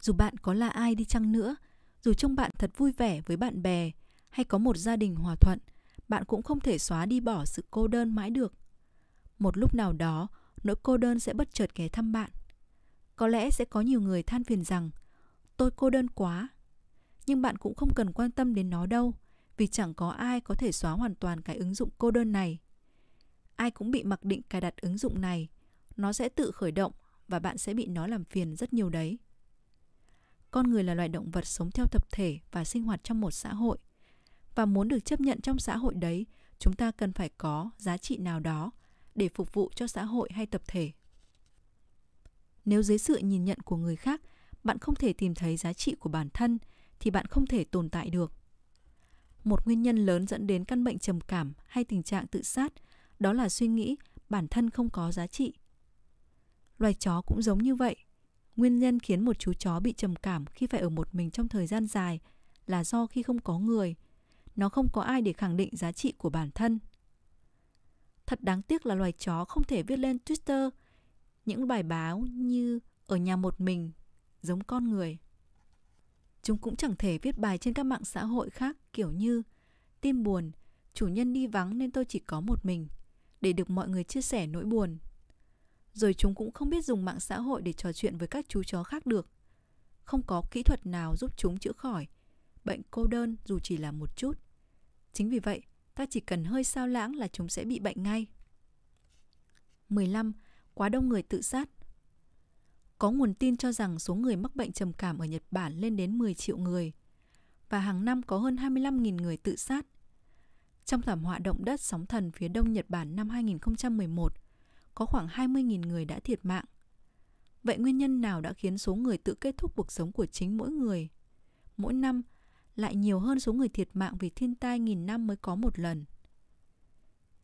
A: Dù bạn có là ai đi chăng nữa, dù trông bạn thật vui vẻ với bạn bè hay có một gia đình hòa thuận, bạn cũng không thể xóa đi bỏ sự cô đơn mãi được. Một lúc nào đó, nỗi cô đơn sẽ bất chợt ghé thăm bạn. Có lẽ sẽ có nhiều người than phiền rằng tôi cô đơn quá. Nhưng bạn cũng không cần quan tâm đến nó đâu, vì chẳng có ai có thể xóa hoàn toàn cái ứng dụng cô đơn này. Ai cũng bị mặc định cài đặt ứng dụng này, nó sẽ tự khởi động và bạn sẽ bị nó làm phiền rất nhiều đấy. Con người là loài động vật sống theo tập thể và sinh hoạt trong một xã hội. Và muốn được chấp nhận trong xã hội đấy, chúng ta cần phải có giá trị nào đó để phục vụ cho xã hội hay tập thể nếu dưới sự nhìn nhận của người khác bạn không thể tìm thấy giá trị của bản thân thì bạn không thể tồn tại được một nguyên nhân lớn dẫn đến căn bệnh trầm cảm hay tình trạng tự sát đó là suy nghĩ, bản thân không có giá trị. Loài chó cũng giống như vậy. Nguyên nhân khiến một chú chó bị trầm cảm khi phải ở một mình trong thời gian dài là do khi không có người, nó không có ai để khẳng định giá trị của bản thân. Thật đáng tiếc là loài chó không thể viết lên twitter những bài báo như ở nhà một mình, giống con người chúng cũng chẳng thể viết bài trên các mạng xã hội khác, kiểu như tin buồn, chủ nhân đi vắng nên tôi chỉ có một mình để được mọi người chia sẻ nỗi buồn. Rồi chúng cũng không biết dùng mạng xã hội để trò chuyện với các chú chó khác được. Không có kỹ thuật nào giúp chúng chữa khỏi. Bệnh cô đơn dù chỉ là một chút. Chính vì vậy, ta chỉ cần hơi sao lãng là chúng sẽ bị bệnh ngay. 15 quá đông người tự sát. Có nguồn tin cho rằng số người mắc bệnh trầm cảm ở Nhật Bản lên đến 10 triệu người. Và hàng năm có hơn 25.000 người tự sát. Trong thảm họa động đất sóng thần phía đông Nhật Bản năm 2011, có khoảng 20.000 người đã thiệt mạng. Vậy nguyên nhân nào đã khiến số người tự kết thúc cuộc sống của chính mỗi người? Mỗi năm lại nhiều hơn số người thiệt mạng vì thiên tai nghìn năm mới có một lần.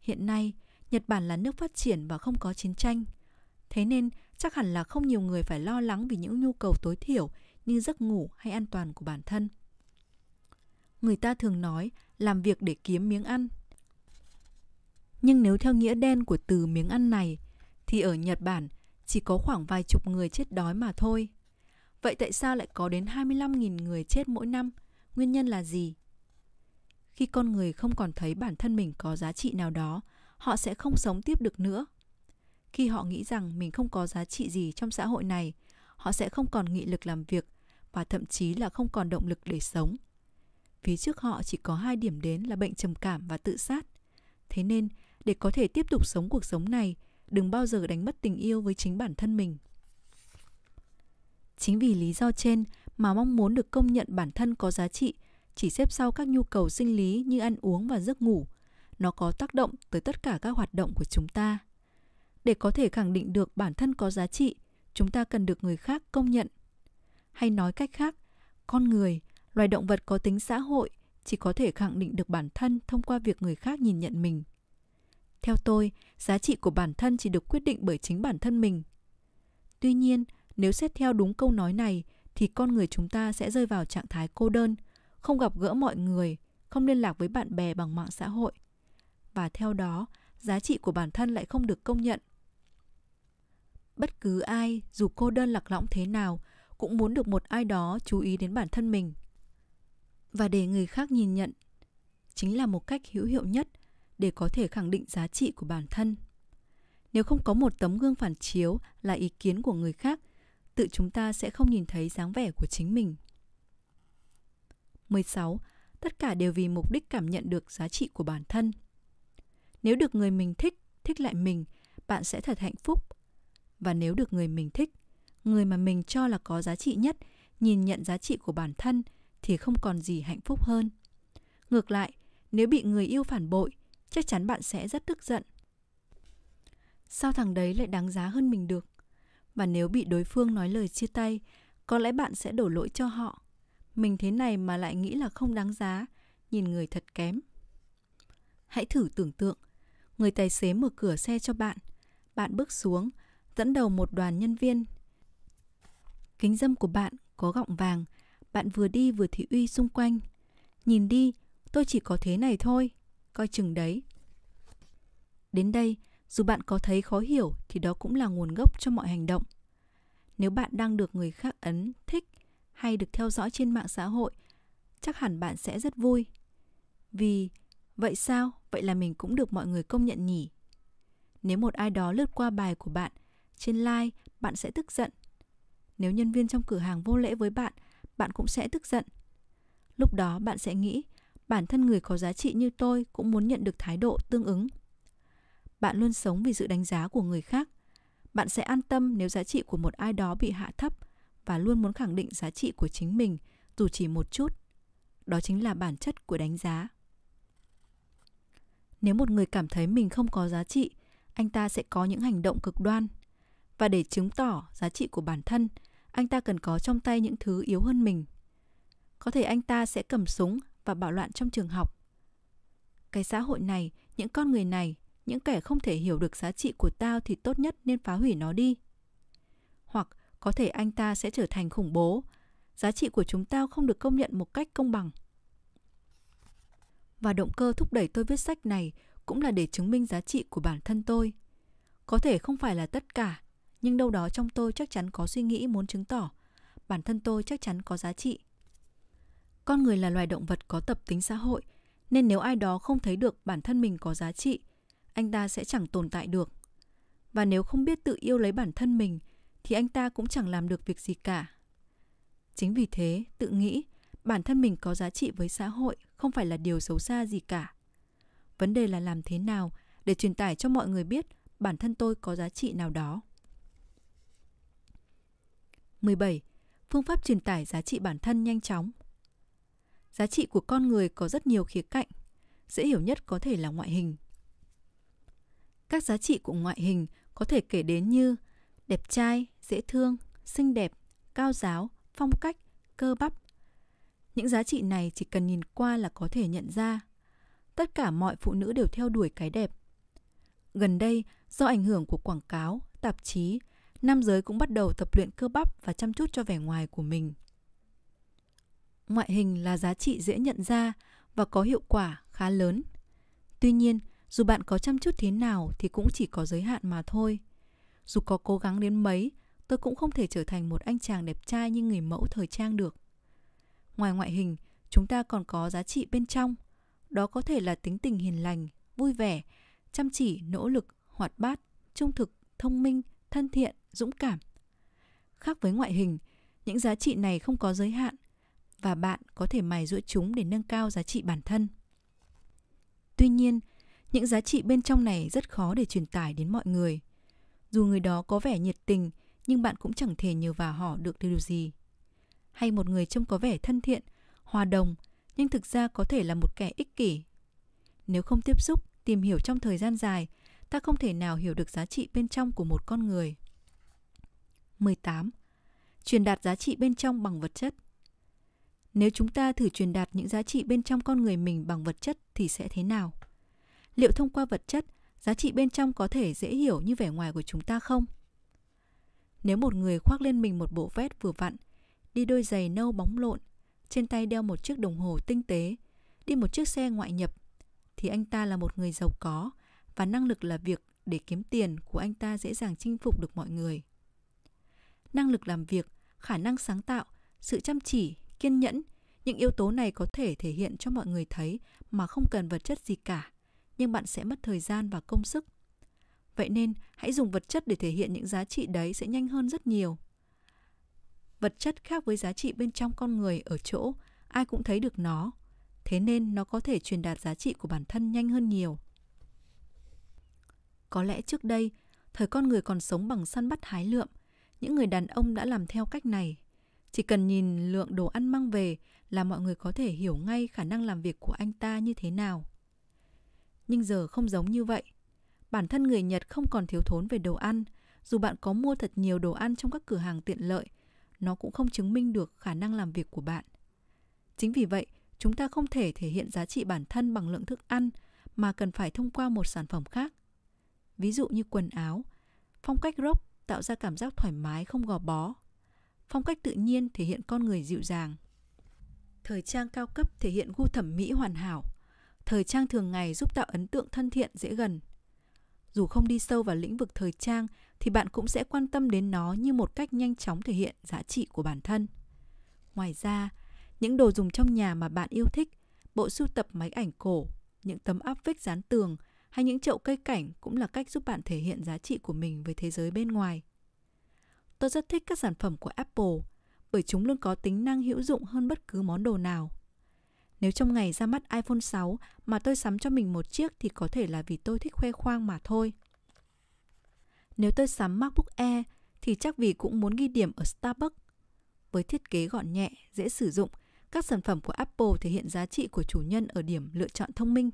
A: Hiện nay, Nhật Bản là nước phát triển và không có chiến tranh – Thế nên chắc hẳn là không nhiều người phải lo lắng vì những nhu cầu tối thiểu như giấc ngủ hay an toàn của bản thân. Người ta thường nói làm việc để kiếm miếng ăn. Nhưng nếu theo nghĩa đen của từ miếng ăn này thì ở Nhật Bản chỉ có khoảng vài chục người chết đói mà thôi. Vậy tại sao lại có đến 25.000 người chết mỗi năm? Nguyên nhân là gì? Khi con người không còn thấy bản thân mình có giá trị nào đó, họ sẽ không sống tiếp được nữa khi họ nghĩ rằng mình không có giá trị gì trong xã hội này họ sẽ không còn nghị lực làm việc và thậm chí là không còn động lực để sống phía trước họ chỉ có hai điểm đến là bệnh trầm cảm và tự sát. Thế nên, để có thể tiếp tục sống cuộc sống này, đừng bao giờ đánh mất tình yêu với chính bản thân mình. Chính vì lý do trên mà mong muốn được công nhận bản thân có giá trị, chỉ xếp sau các nhu cầu sinh lý như ăn uống và giấc ngủ. Nó có tác động tới tất cả các hoạt động của chúng ta. Để có thể khẳng định được bản thân có giá trị, chúng ta cần được người khác công nhận. Hay nói cách khác, con người loài động vật có tính xã hội chỉ có thể khẳng định được bản thân thông qua việc người khác nhìn nhận mình. Theo tôi, giá trị của bản thân chỉ được quyết định bởi chính bản thân mình. Tuy nhiên, nếu xét theo đúng câu nói này, thì con người chúng ta sẽ rơi vào trạng thái cô đơn, không gặp gỡ mọi người, không liên lạc với bạn bè bằng mạng xã hội. Và theo đó, giá trị của bản thân lại không được công nhận. Bất cứ ai, dù cô đơn lạc lõng thế nào, cũng muốn được một ai đó chú ý đến bản thân mình. Và để người khác nhìn nhận chính là một cách hữu hiệu nhất để có thể khẳng định giá trị của bản thân. Nếu không có một tấm gương phản chiếu là ý kiến của người khác, tự chúng ta sẽ không nhìn thấy dáng vẻ của chính mình. 16. Tất cả đều vì mục đích cảm nhận được giá trị của bản thân. Nếu được người mình thích, thích lại mình, bạn sẽ thật hạnh phúc. Và nếu được người mình thích, người mà mình cho là có giá trị nhất, nhìn nhận giá trị của bản thân thì không còn gì hạnh phúc hơn. Ngược lại, nếu bị người yêu phản bội, chắc chắn bạn sẽ rất tức giận. Sao thằng đấy lại đáng giá hơn mình được? Và nếu bị đối phương nói lời chia tay, có lẽ bạn sẽ đổ lỗi cho họ. Mình thế này mà lại nghĩ là không đáng giá, nhìn người thật kém. Hãy thử tưởng tượng, người tài xế mở cửa xe cho bạn, bạn bước xuống, dẫn đầu một đoàn nhân viên. Kính dâm của bạn có gọng vàng, bạn vừa đi vừa thị uy xung quanh. Nhìn đi, tôi chỉ có thế này thôi, coi chừng đấy. Đến đây, dù bạn có thấy khó hiểu thì đó cũng là nguồn gốc cho mọi hành động. Nếu bạn đang được người khác ấn thích hay được theo dõi trên mạng xã hội, chắc hẳn bạn sẽ rất vui. Vì vậy sao? Vậy là mình cũng được mọi người công nhận nhỉ? Nếu một ai đó lướt qua bài của bạn trên like, bạn sẽ tức giận. Nếu nhân viên trong cửa hàng vô lễ với bạn, bạn cũng sẽ tức giận. Lúc đó bạn sẽ nghĩ, bản thân người có giá trị như tôi cũng muốn nhận được thái độ tương ứng. Bạn luôn sống vì sự đánh giá của người khác. Bạn sẽ an tâm nếu giá trị của một ai đó bị hạ thấp và luôn muốn khẳng định giá trị của chính mình dù chỉ một chút. Đó chính là bản chất của đánh giá. Nếu một người cảm thấy mình không có giá trị, anh ta sẽ có những hành động cực đoan. Và để chứng tỏ giá trị của bản thân, anh ta cần có trong tay những thứ yếu hơn mình. Có thể anh ta sẽ cầm súng và bạo loạn trong trường học. Cái xã hội này, những con người này, những kẻ không thể hiểu được giá trị của tao thì tốt nhất nên phá hủy nó đi. Hoặc có thể anh ta sẽ trở thành khủng bố. Giá trị của chúng ta không được công nhận một cách công bằng. Và động cơ thúc đẩy tôi viết sách này cũng là để chứng minh giá trị của bản thân tôi. Có thể không phải là tất cả, nhưng đâu đó trong tôi chắc chắn có suy nghĩ muốn chứng tỏ bản thân tôi chắc chắn có giá trị. Con người là loài động vật có tập tính xã hội, nên nếu ai đó không thấy được bản thân mình có giá trị, anh ta sẽ chẳng tồn tại được. Và nếu không biết tự yêu lấy bản thân mình thì anh ta cũng chẳng làm được việc gì cả. Chính vì thế, tự nghĩ bản thân mình có giá trị với xã hội không phải là điều xấu xa gì cả. Vấn đề là làm thế nào để truyền tải cho mọi người biết bản thân tôi có giá trị nào đó. 17. Phương pháp truyền tải giá trị bản thân nhanh chóng. Giá trị của con người có rất nhiều khía cạnh, dễ hiểu nhất có thể là ngoại hình. Các giá trị của ngoại hình có thể kể đến như đẹp trai, dễ thương, xinh đẹp, cao giáo, phong cách, cơ bắp. Những giá trị này chỉ cần nhìn qua là có thể nhận ra. Tất cả mọi phụ nữ đều theo đuổi cái đẹp. Gần đây, do ảnh hưởng của quảng cáo, tạp chí, nam giới cũng bắt đầu tập luyện cơ bắp và chăm chút cho vẻ ngoài của mình. Ngoại hình là giá trị dễ nhận ra và có hiệu quả khá lớn. Tuy nhiên, dù bạn có chăm chút thế nào thì cũng chỉ có giới hạn mà thôi. Dù có cố gắng đến mấy, tôi cũng không thể trở thành một anh chàng đẹp trai như người mẫu thời trang được. Ngoài ngoại hình, chúng ta còn có giá trị bên trong. Đó có thể là tính tình hiền lành, vui vẻ, chăm chỉ, nỗ lực, hoạt bát, trung thực, thông minh, thân thiện, dũng cảm. Khác với ngoại hình, những giá trị này không có giới hạn và bạn có thể mài dũa chúng để nâng cao giá trị bản thân. Tuy nhiên, những giá trị bên trong này rất khó để truyền tải đến mọi người. Dù người đó có vẻ nhiệt tình, nhưng bạn cũng chẳng thể nhờ vào họ được điều gì. Hay một người trông có vẻ thân thiện, hòa đồng, nhưng thực ra có thể là một kẻ ích kỷ. Nếu không tiếp xúc, tìm hiểu trong thời gian dài, ta không thể nào hiểu được giá trị bên trong của một con người. 18. Truyền đạt giá trị bên trong bằng vật chất Nếu chúng ta thử truyền đạt những giá trị bên trong con người mình bằng vật chất thì sẽ thế nào? Liệu thông qua vật chất, giá trị bên trong có thể dễ hiểu như vẻ ngoài của chúng ta không? Nếu một người khoác lên mình một bộ vest vừa vặn, đi đôi giày nâu bóng lộn, trên tay đeo một chiếc đồng hồ tinh tế, đi một chiếc xe ngoại nhập, thì anh ta là một người giàu có và năng lực là việc để kiếm tiền của anh ta dễ dàng chinh phục được mọi người. Năng lực làm việc khả năng sáng tạo, sự chăm chỉ, kiên nhẫn. Những yếu tố này có thể thể hiện cho mọi người thấy mà không cần vật chất gì cả, nhưng bạn sẽ mất thời gian và công sức. Vậy nên, hãy dùng vật chất để thể hiện những giá trị đấy sẽ nhanh hơn rất nhiều. Vật chất khác với giá trị bên trong con người ở chỗ ai cũng thấy được nó, thế nên nó có thể truyền đạt giá trị của bản thân nhanh hơn nhiều. Có lẽ trước đây, thời con người còn sống bằng săn bắt hái lượm, những người đàn ông đã làm theo cách này. Chỉ cần nhìn lượng đồ ăn mang về là mọi người có thể hiểu ngay khả năng làm việc của anh ta như thế nào. Nhưng giờ không giống như vậy. Bản thân người Nhật không còn thiếu thốn về đồ ăn, dù bạn có mua thật nhiều đồ ăn trong các cửa hàng tiện lợi, nó cũng không chứng minh được khả năng làm việc của bạn. Chính vì vậy, chúng ta không thể thể hiện giá trị bản thân bằng lượng thức ăn mà cần phải thông qua một sản phẩm khác. Ví dụ như quần áo, phong cách rock tạo ra cảm giác thoải mái không gò bó. Phong cách tự nhiên thể hiện con người dịu dàng. Thời trang cao cấp thể hiện gu thẩm mỹ hoàn hảo. Thời trang thường ngày giúp tạo ấn tượng thân thiện dễ gần. Dù không đi sâu vào lĩnh vực thời trang thì bạn cũng sẽ quan tâm đến nó như một cách nhanh chóng thể hiện giá trị của bản thân. Ngoài ra, những đồ dùng trong nhà mà bạn yêu thích, bộ sưu tập máy ảnh cổ, những tấm áp phích dán tường hay những chậu cây cảnh cũng là cách giúp bạn thể hiện giá trị của mình với thế giới bên ngoài. Tôi rất thích các sản phẩm của Apple bởi chúng luôn có tính năng hữu dụng hơn bất cứ món đồ nào. Nếu trong ngày ra mắt iPhone 6 mà tôi sắm cho mình một chiếc thì có thể là vì tôi thích khoe khoang mà thôi. Nếu tôi sắm MacBook Air thì chắc vì cũng muốn ghi điểm ở Starbucks. Với thiết kế gọn nhẹ, dễ sử dụng, các sản phẩm của Apple thể hiện giá trị của chủ nhân ở điểm lựa chọn thông minh.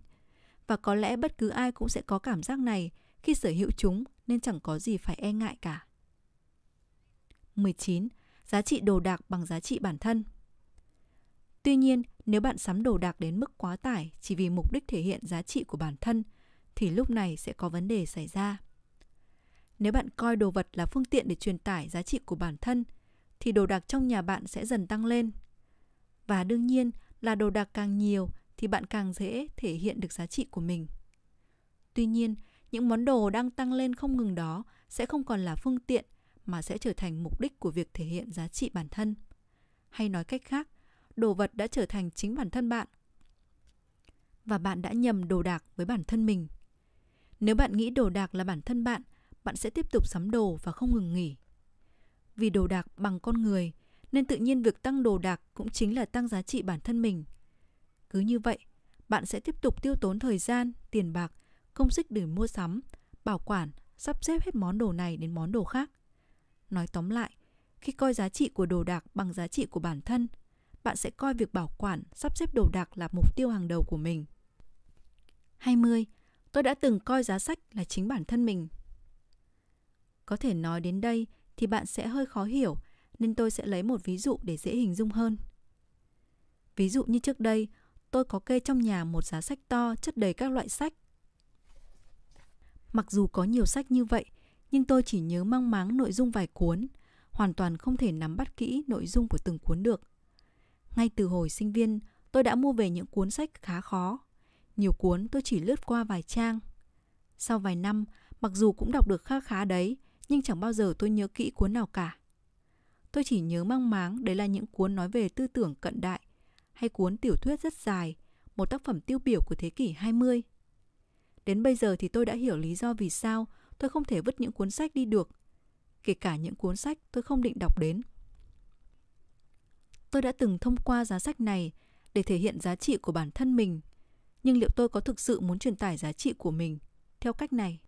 A: Và có lẽ bất cứ ai cũng sẽ có cảm giác này khi sở hữu chúng nên chẳng có gì phải e ngại cả. 19. Giá trị đồ đạc bằng giá trị bản thân Tuy nhiên, nếu bạn sắm đồ đạc đến mức quá tải chỉ vì mục đích thể hiện giá trị của bản thân, thì lúc này sẽ có vấn đề xảy ra. Nếu bạn coi đồ vật là phương tiện để truyền tải giá trị của bản thân, thì đồ đạc trong nhà bạn sẽ dần tăng lên. Và đương nhiên là đồ đạc càng nhiều thì bạn càng dễ thể hiện được giá trị của mình. Tuy nhiên, những món đồ đang tăng lên không ngừng đó sẽ không còn là phương tiện mà sẽ trở thành mục đích của việc thể hiện giá trị bản thân. Hay nói cách khác, đồ vật đã trở thành chính bản thân bạn. Và bạn đã nhầm đồ đạc với bản thân mình. Nếu bạn nghĩ đồ đạc là bản thân bạn, bạn sẽ tiếp tục sắm đồ và không ngừng nghỉ. Vì đồ đạc bằng con người, nên tự nhiên việc tăng đồ đạc cũng chính là tăng giá trị bản thân mình. Cứ như vậy, bạn sẽ tiếp tục tiêu tốn thời gian, tiền bạc, công sức để mua sắm, bảo quản, sắp xếp hết món đồ này đến món đồ khác. Nói tóm lại, khi coi giá trị của đồ đạc bằng giá trị của bản thân, bạn sẽ coi việc bảo quản, sắp xếp đồ đạc là mục tiêu hàng đầu của mình. 20. Tôi đã từng coi giá sách là chính bản thân mình. Có thể nói đến đây thì bạn sẽ hơi khó hiểu, nên tôi sẽ lấy một ví dụ để dễ hình dung hơn. Ví dụ như trước đây, tôi có kê trong nhà một giá sách to chất đầy các loại sách. Mặc dù có nhiều sách như vậy, nhưng tôi chỉ nhớ mang máng nội dung vài cuốn, hoàn toàn không thể nắm bắt kỹ nội dung của từng cuốn được. Ngay từ hồi sinh viên, tôi đã mua về những cuốn sách khá khó. Nhiều cuốn tôi chỉ lướt qua vài trang. Sau vài năm, mặc dù cũng đọc được khá khá đấy, nhưng chẳng bao giờ tôi nhớ kỹ cuốn nào cả. Tôi chỉ nhớ mang máng đấy là những cuốn nói về tư tưởng cận đại, hay cuốn tiểu thuyết rất dài, một tác phẩm tiêu biểu của thế kỷ 20. Đến bây giờ thì tôi đã hiểu lý do vì sao tôi không thể vứt những cuốn sách đi được, kể cả những cuốn sách tôi không định đọc đến. Tôi đã từng thông qua giá sách này để thể hiện giá trị của bản thân mình, nhưng liệu tôi có thực sự muốn truyền tải giá trị của mình theo cách này?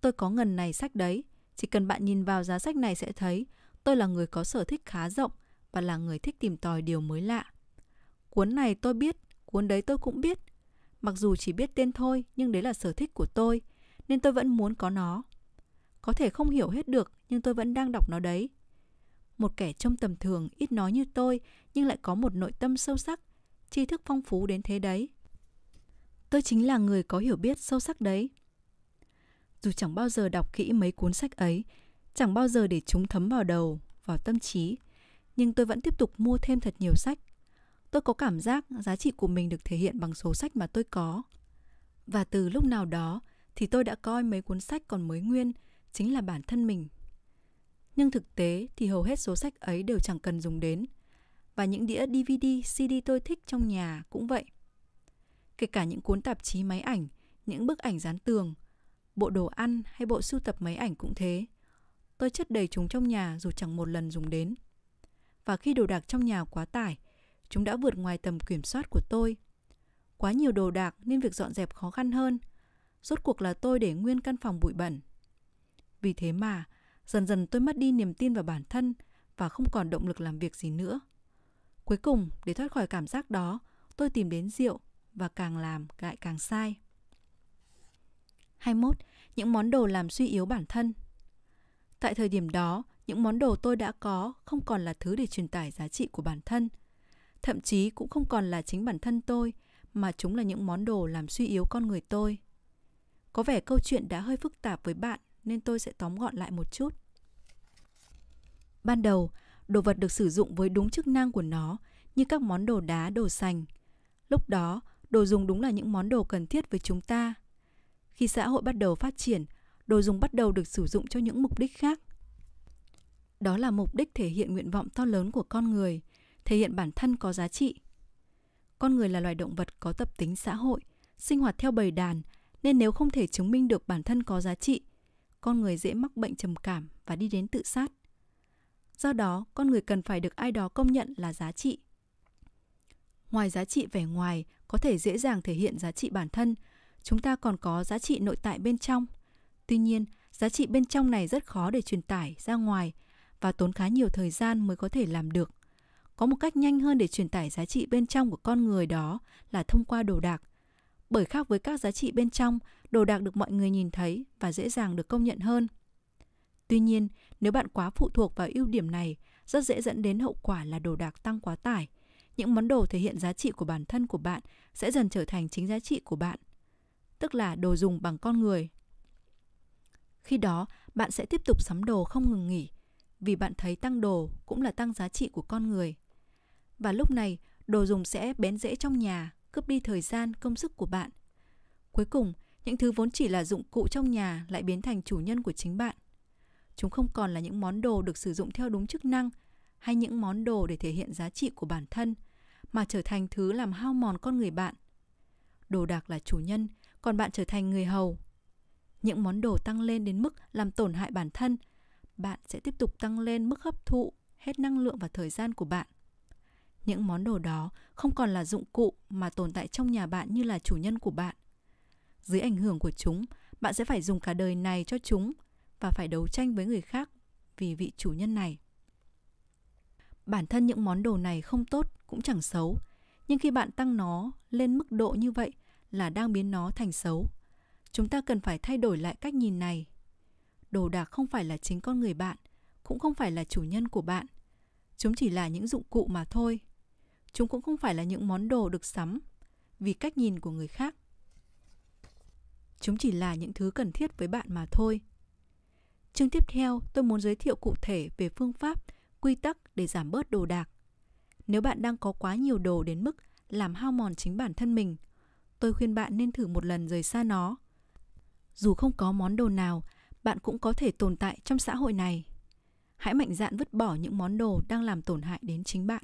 A: Tôi có ngần này sách đấy, chỉ cần bạn nhìn vào giá sách này sẽ thấy tôi là người có sở thích khá rộng và là người thích tìm tòi điều mới lạ. Cuốn này tôi biết, cuốn đấy tôi cũng biết. Mặc dù chỉ biết tên thôi, nhưng đấy là sở thích của tôi, nên tôi vẫn muốn có nó. Có thể không hiểu hết được, nhưng tôi vẫn đang đọc nó đấy. Một kẻ trông tầm thường, ít nói như tôi, nhưng lại có một nội tâm sâu sắc, tri thức phong phú đến thế đấy. Tôi chính là người có hiểu biết sâu sắc đấy. Dù chẳng bao giờ đọc kỹ mấy cuốn sách ấy, chẳng bao giờ để chúng thấm vào đầu, vào tâm trí, nhưng tôi vẫn tiếp tục mua thêm thật nhiều sách. Tôi có cảm giác giá trị của mình được thể hiện bằng số sách mà tôi có. Và từ lúc nào đó thì tôi đã coi mấy cuốn sách còn mới nguyên chính là bản thân mình. Nhưng thực tế thì hầu hết số sách ấy đều chẳng cần dùng đến. Và những đĩa DVD, CD tôi thích trong nhà cũng vậy. Kể cả những cuốn tạp chí máy ảnh, những bức ảnh dán tường, bộ đồ ăn hay bộ sưu tập máy ảnh cũng thế. Tôi chất đầy chúng trong nhà dù chẳng một lần dùng đến. Và khi đồ đạc trong nhà quá tải, chúng đã vượt ngoài tầm kiểm soát của tôi. Quá nhiều đồ đạc nên việc dọn dẹp khó khăn hơn. Rốt cuộc là tôi để nguyên căn phòng bụi bẩn. Vì thế mà, dần dần tôi mất đi niềm tin vào bản thân và không còn động lực làm việc gì nữa. Cuối cùng, để thoát khỏi cảm giác đó, tôi tìm đến rượu và càng làm lại càng sai. 21. Những món đồ làm suy yếu bản thân Tại thời điểm đó, những món đồ tôi đã có không còn là thứ để truyền tải giá trị của bản thân. Thậm chí cũng không còn là chính bản thân tôi, mà chúng là những món đồ làm suy yếu con người tôi. Có vẻ câu chuyện đã hơi phức tạp với bạn nên tôi sẽ tóm gọn lại một chút. Ban đầu, đồ vật được sử dụng với đúng chức năng của nó như các món đồ đá, đồ sành. Lúc đó, đồ dùng đúng là những món đồ cần thiết với chúng ta. Khi xã hội bắt đầu phát triển, đồ dùng bắt đầu được sử dụng cho những mục đích khác. Đó là mục đích thể hiện nguyện vọng to lớn của con người, thể hiện bản thân có giá trị. Con người là loài động vật có tập tính xã hội, sinh hoạt theo bầy đàn, nên nếu không thể chứng minh được bản thân có giá trị, con người dễ mắc bệnh trầm cảm và đi đến tự sát. Do đó, con người cần phải được ai đó công nhận là giá trị. Ngoài giá trị vẻ ngoài có thể dễ dàng thể hiện giá trị bản thân, chúng ta còn có giá trị nội tại bên trong. Tuy nhiên, giá trị bên trong này rất khó để truyền tải ra ngoài và tốn khá nhiều thời gian mới có thể làm được. Có một cách nhanh hơn để truyền tải giá trị bên trong của con người đó là thông qua đồ đạc. Bởi khác với các giá trị bên trong, đồ đạc được mọi người nhìn thấy và dễ dàng được công nhận hơn. Tuy nhiên, nếu bạn quá phụ thuộc vào ưu điểm này, rất dễ dẫn đến hậu quả là đồ đạc tăng quá tải. Những món đồ thể hiện giá trị của bản thân của bạn sẽ dần trở thành chính giá trị của bạn, tức là đồ dùng bằng con người. Khi đó, bạn sẽ tiếp tục sắm đồ không ngừng nghỉ, vì bạn thấy tăng đồ cũng là tăng giá trị của con người. Và lúc này, đồ dùng sẽ bén rễ trong nhà, cướp đi thời gian, công sức của bạn. Cuối cùng, những thứ vốn chỉ là dụng cụ trong nhà lại biến thành chủ nhân của chính bạn. Chúng không còn là những món đồ được sử dụng theo đúng chức năng hay những món đồ để thể hiện giá trị của bản thân, mà trở thành thứ làm hao mòn con người bạn. Đồ đạc là chủ nhân, còn bạn trở thành người hầu. Những món đồ tăng lên đến mức làm tổn hại bản thân, bạn sẽ tiếp tục tăng lên mức hấp thụ hết năng lượng và thời gian của bạn. Những món đồ đó không còn là dụng cụ mà tồn tại trong nhà bạn như là chủ nhân của bạn. Dưới ảnh hưởng của chúng, bạn sẽ phải dùng cả đời này cho chúng và phải đấu tranh với người khác vì vị chủ nhân này. Bản thân những món đồ này không tốt cũng chẳng xấu, nhưng khi bạn tăng nó lên mức độ như vậy là đang biến nó thành xấu. Chúng ta cần phải thay đổi lại cách nhìn này. Đồ đạc không phải là chính con người bạn, cũng không phải là chủ nhân của bạn. Chúng chỉ là những dụng cụ mà thôi. Chúng cũng không phải là những món đồ được sắm vì cách nhìn của người khác. Chúng chỉ là những thứ cần thiết với bạn mà thôi. Chương tiếp theo, tôi muốn giới thiệu cụ thể về phương pháp, quy tắc để giảm bớt đồ đạc. Nếu bạn đang có quá nhiều đồ đến mức làm hao mòn chính bản thân mình, tôi khuyên bạn nên thử một lần rời xa nó. Dù không có món đồ nào, bạn cũng có thể tồn tại trong xã hội này. Hãy mạnh dạn vứt bỏ những món đồ đang làm tổn hại đến chính bạn.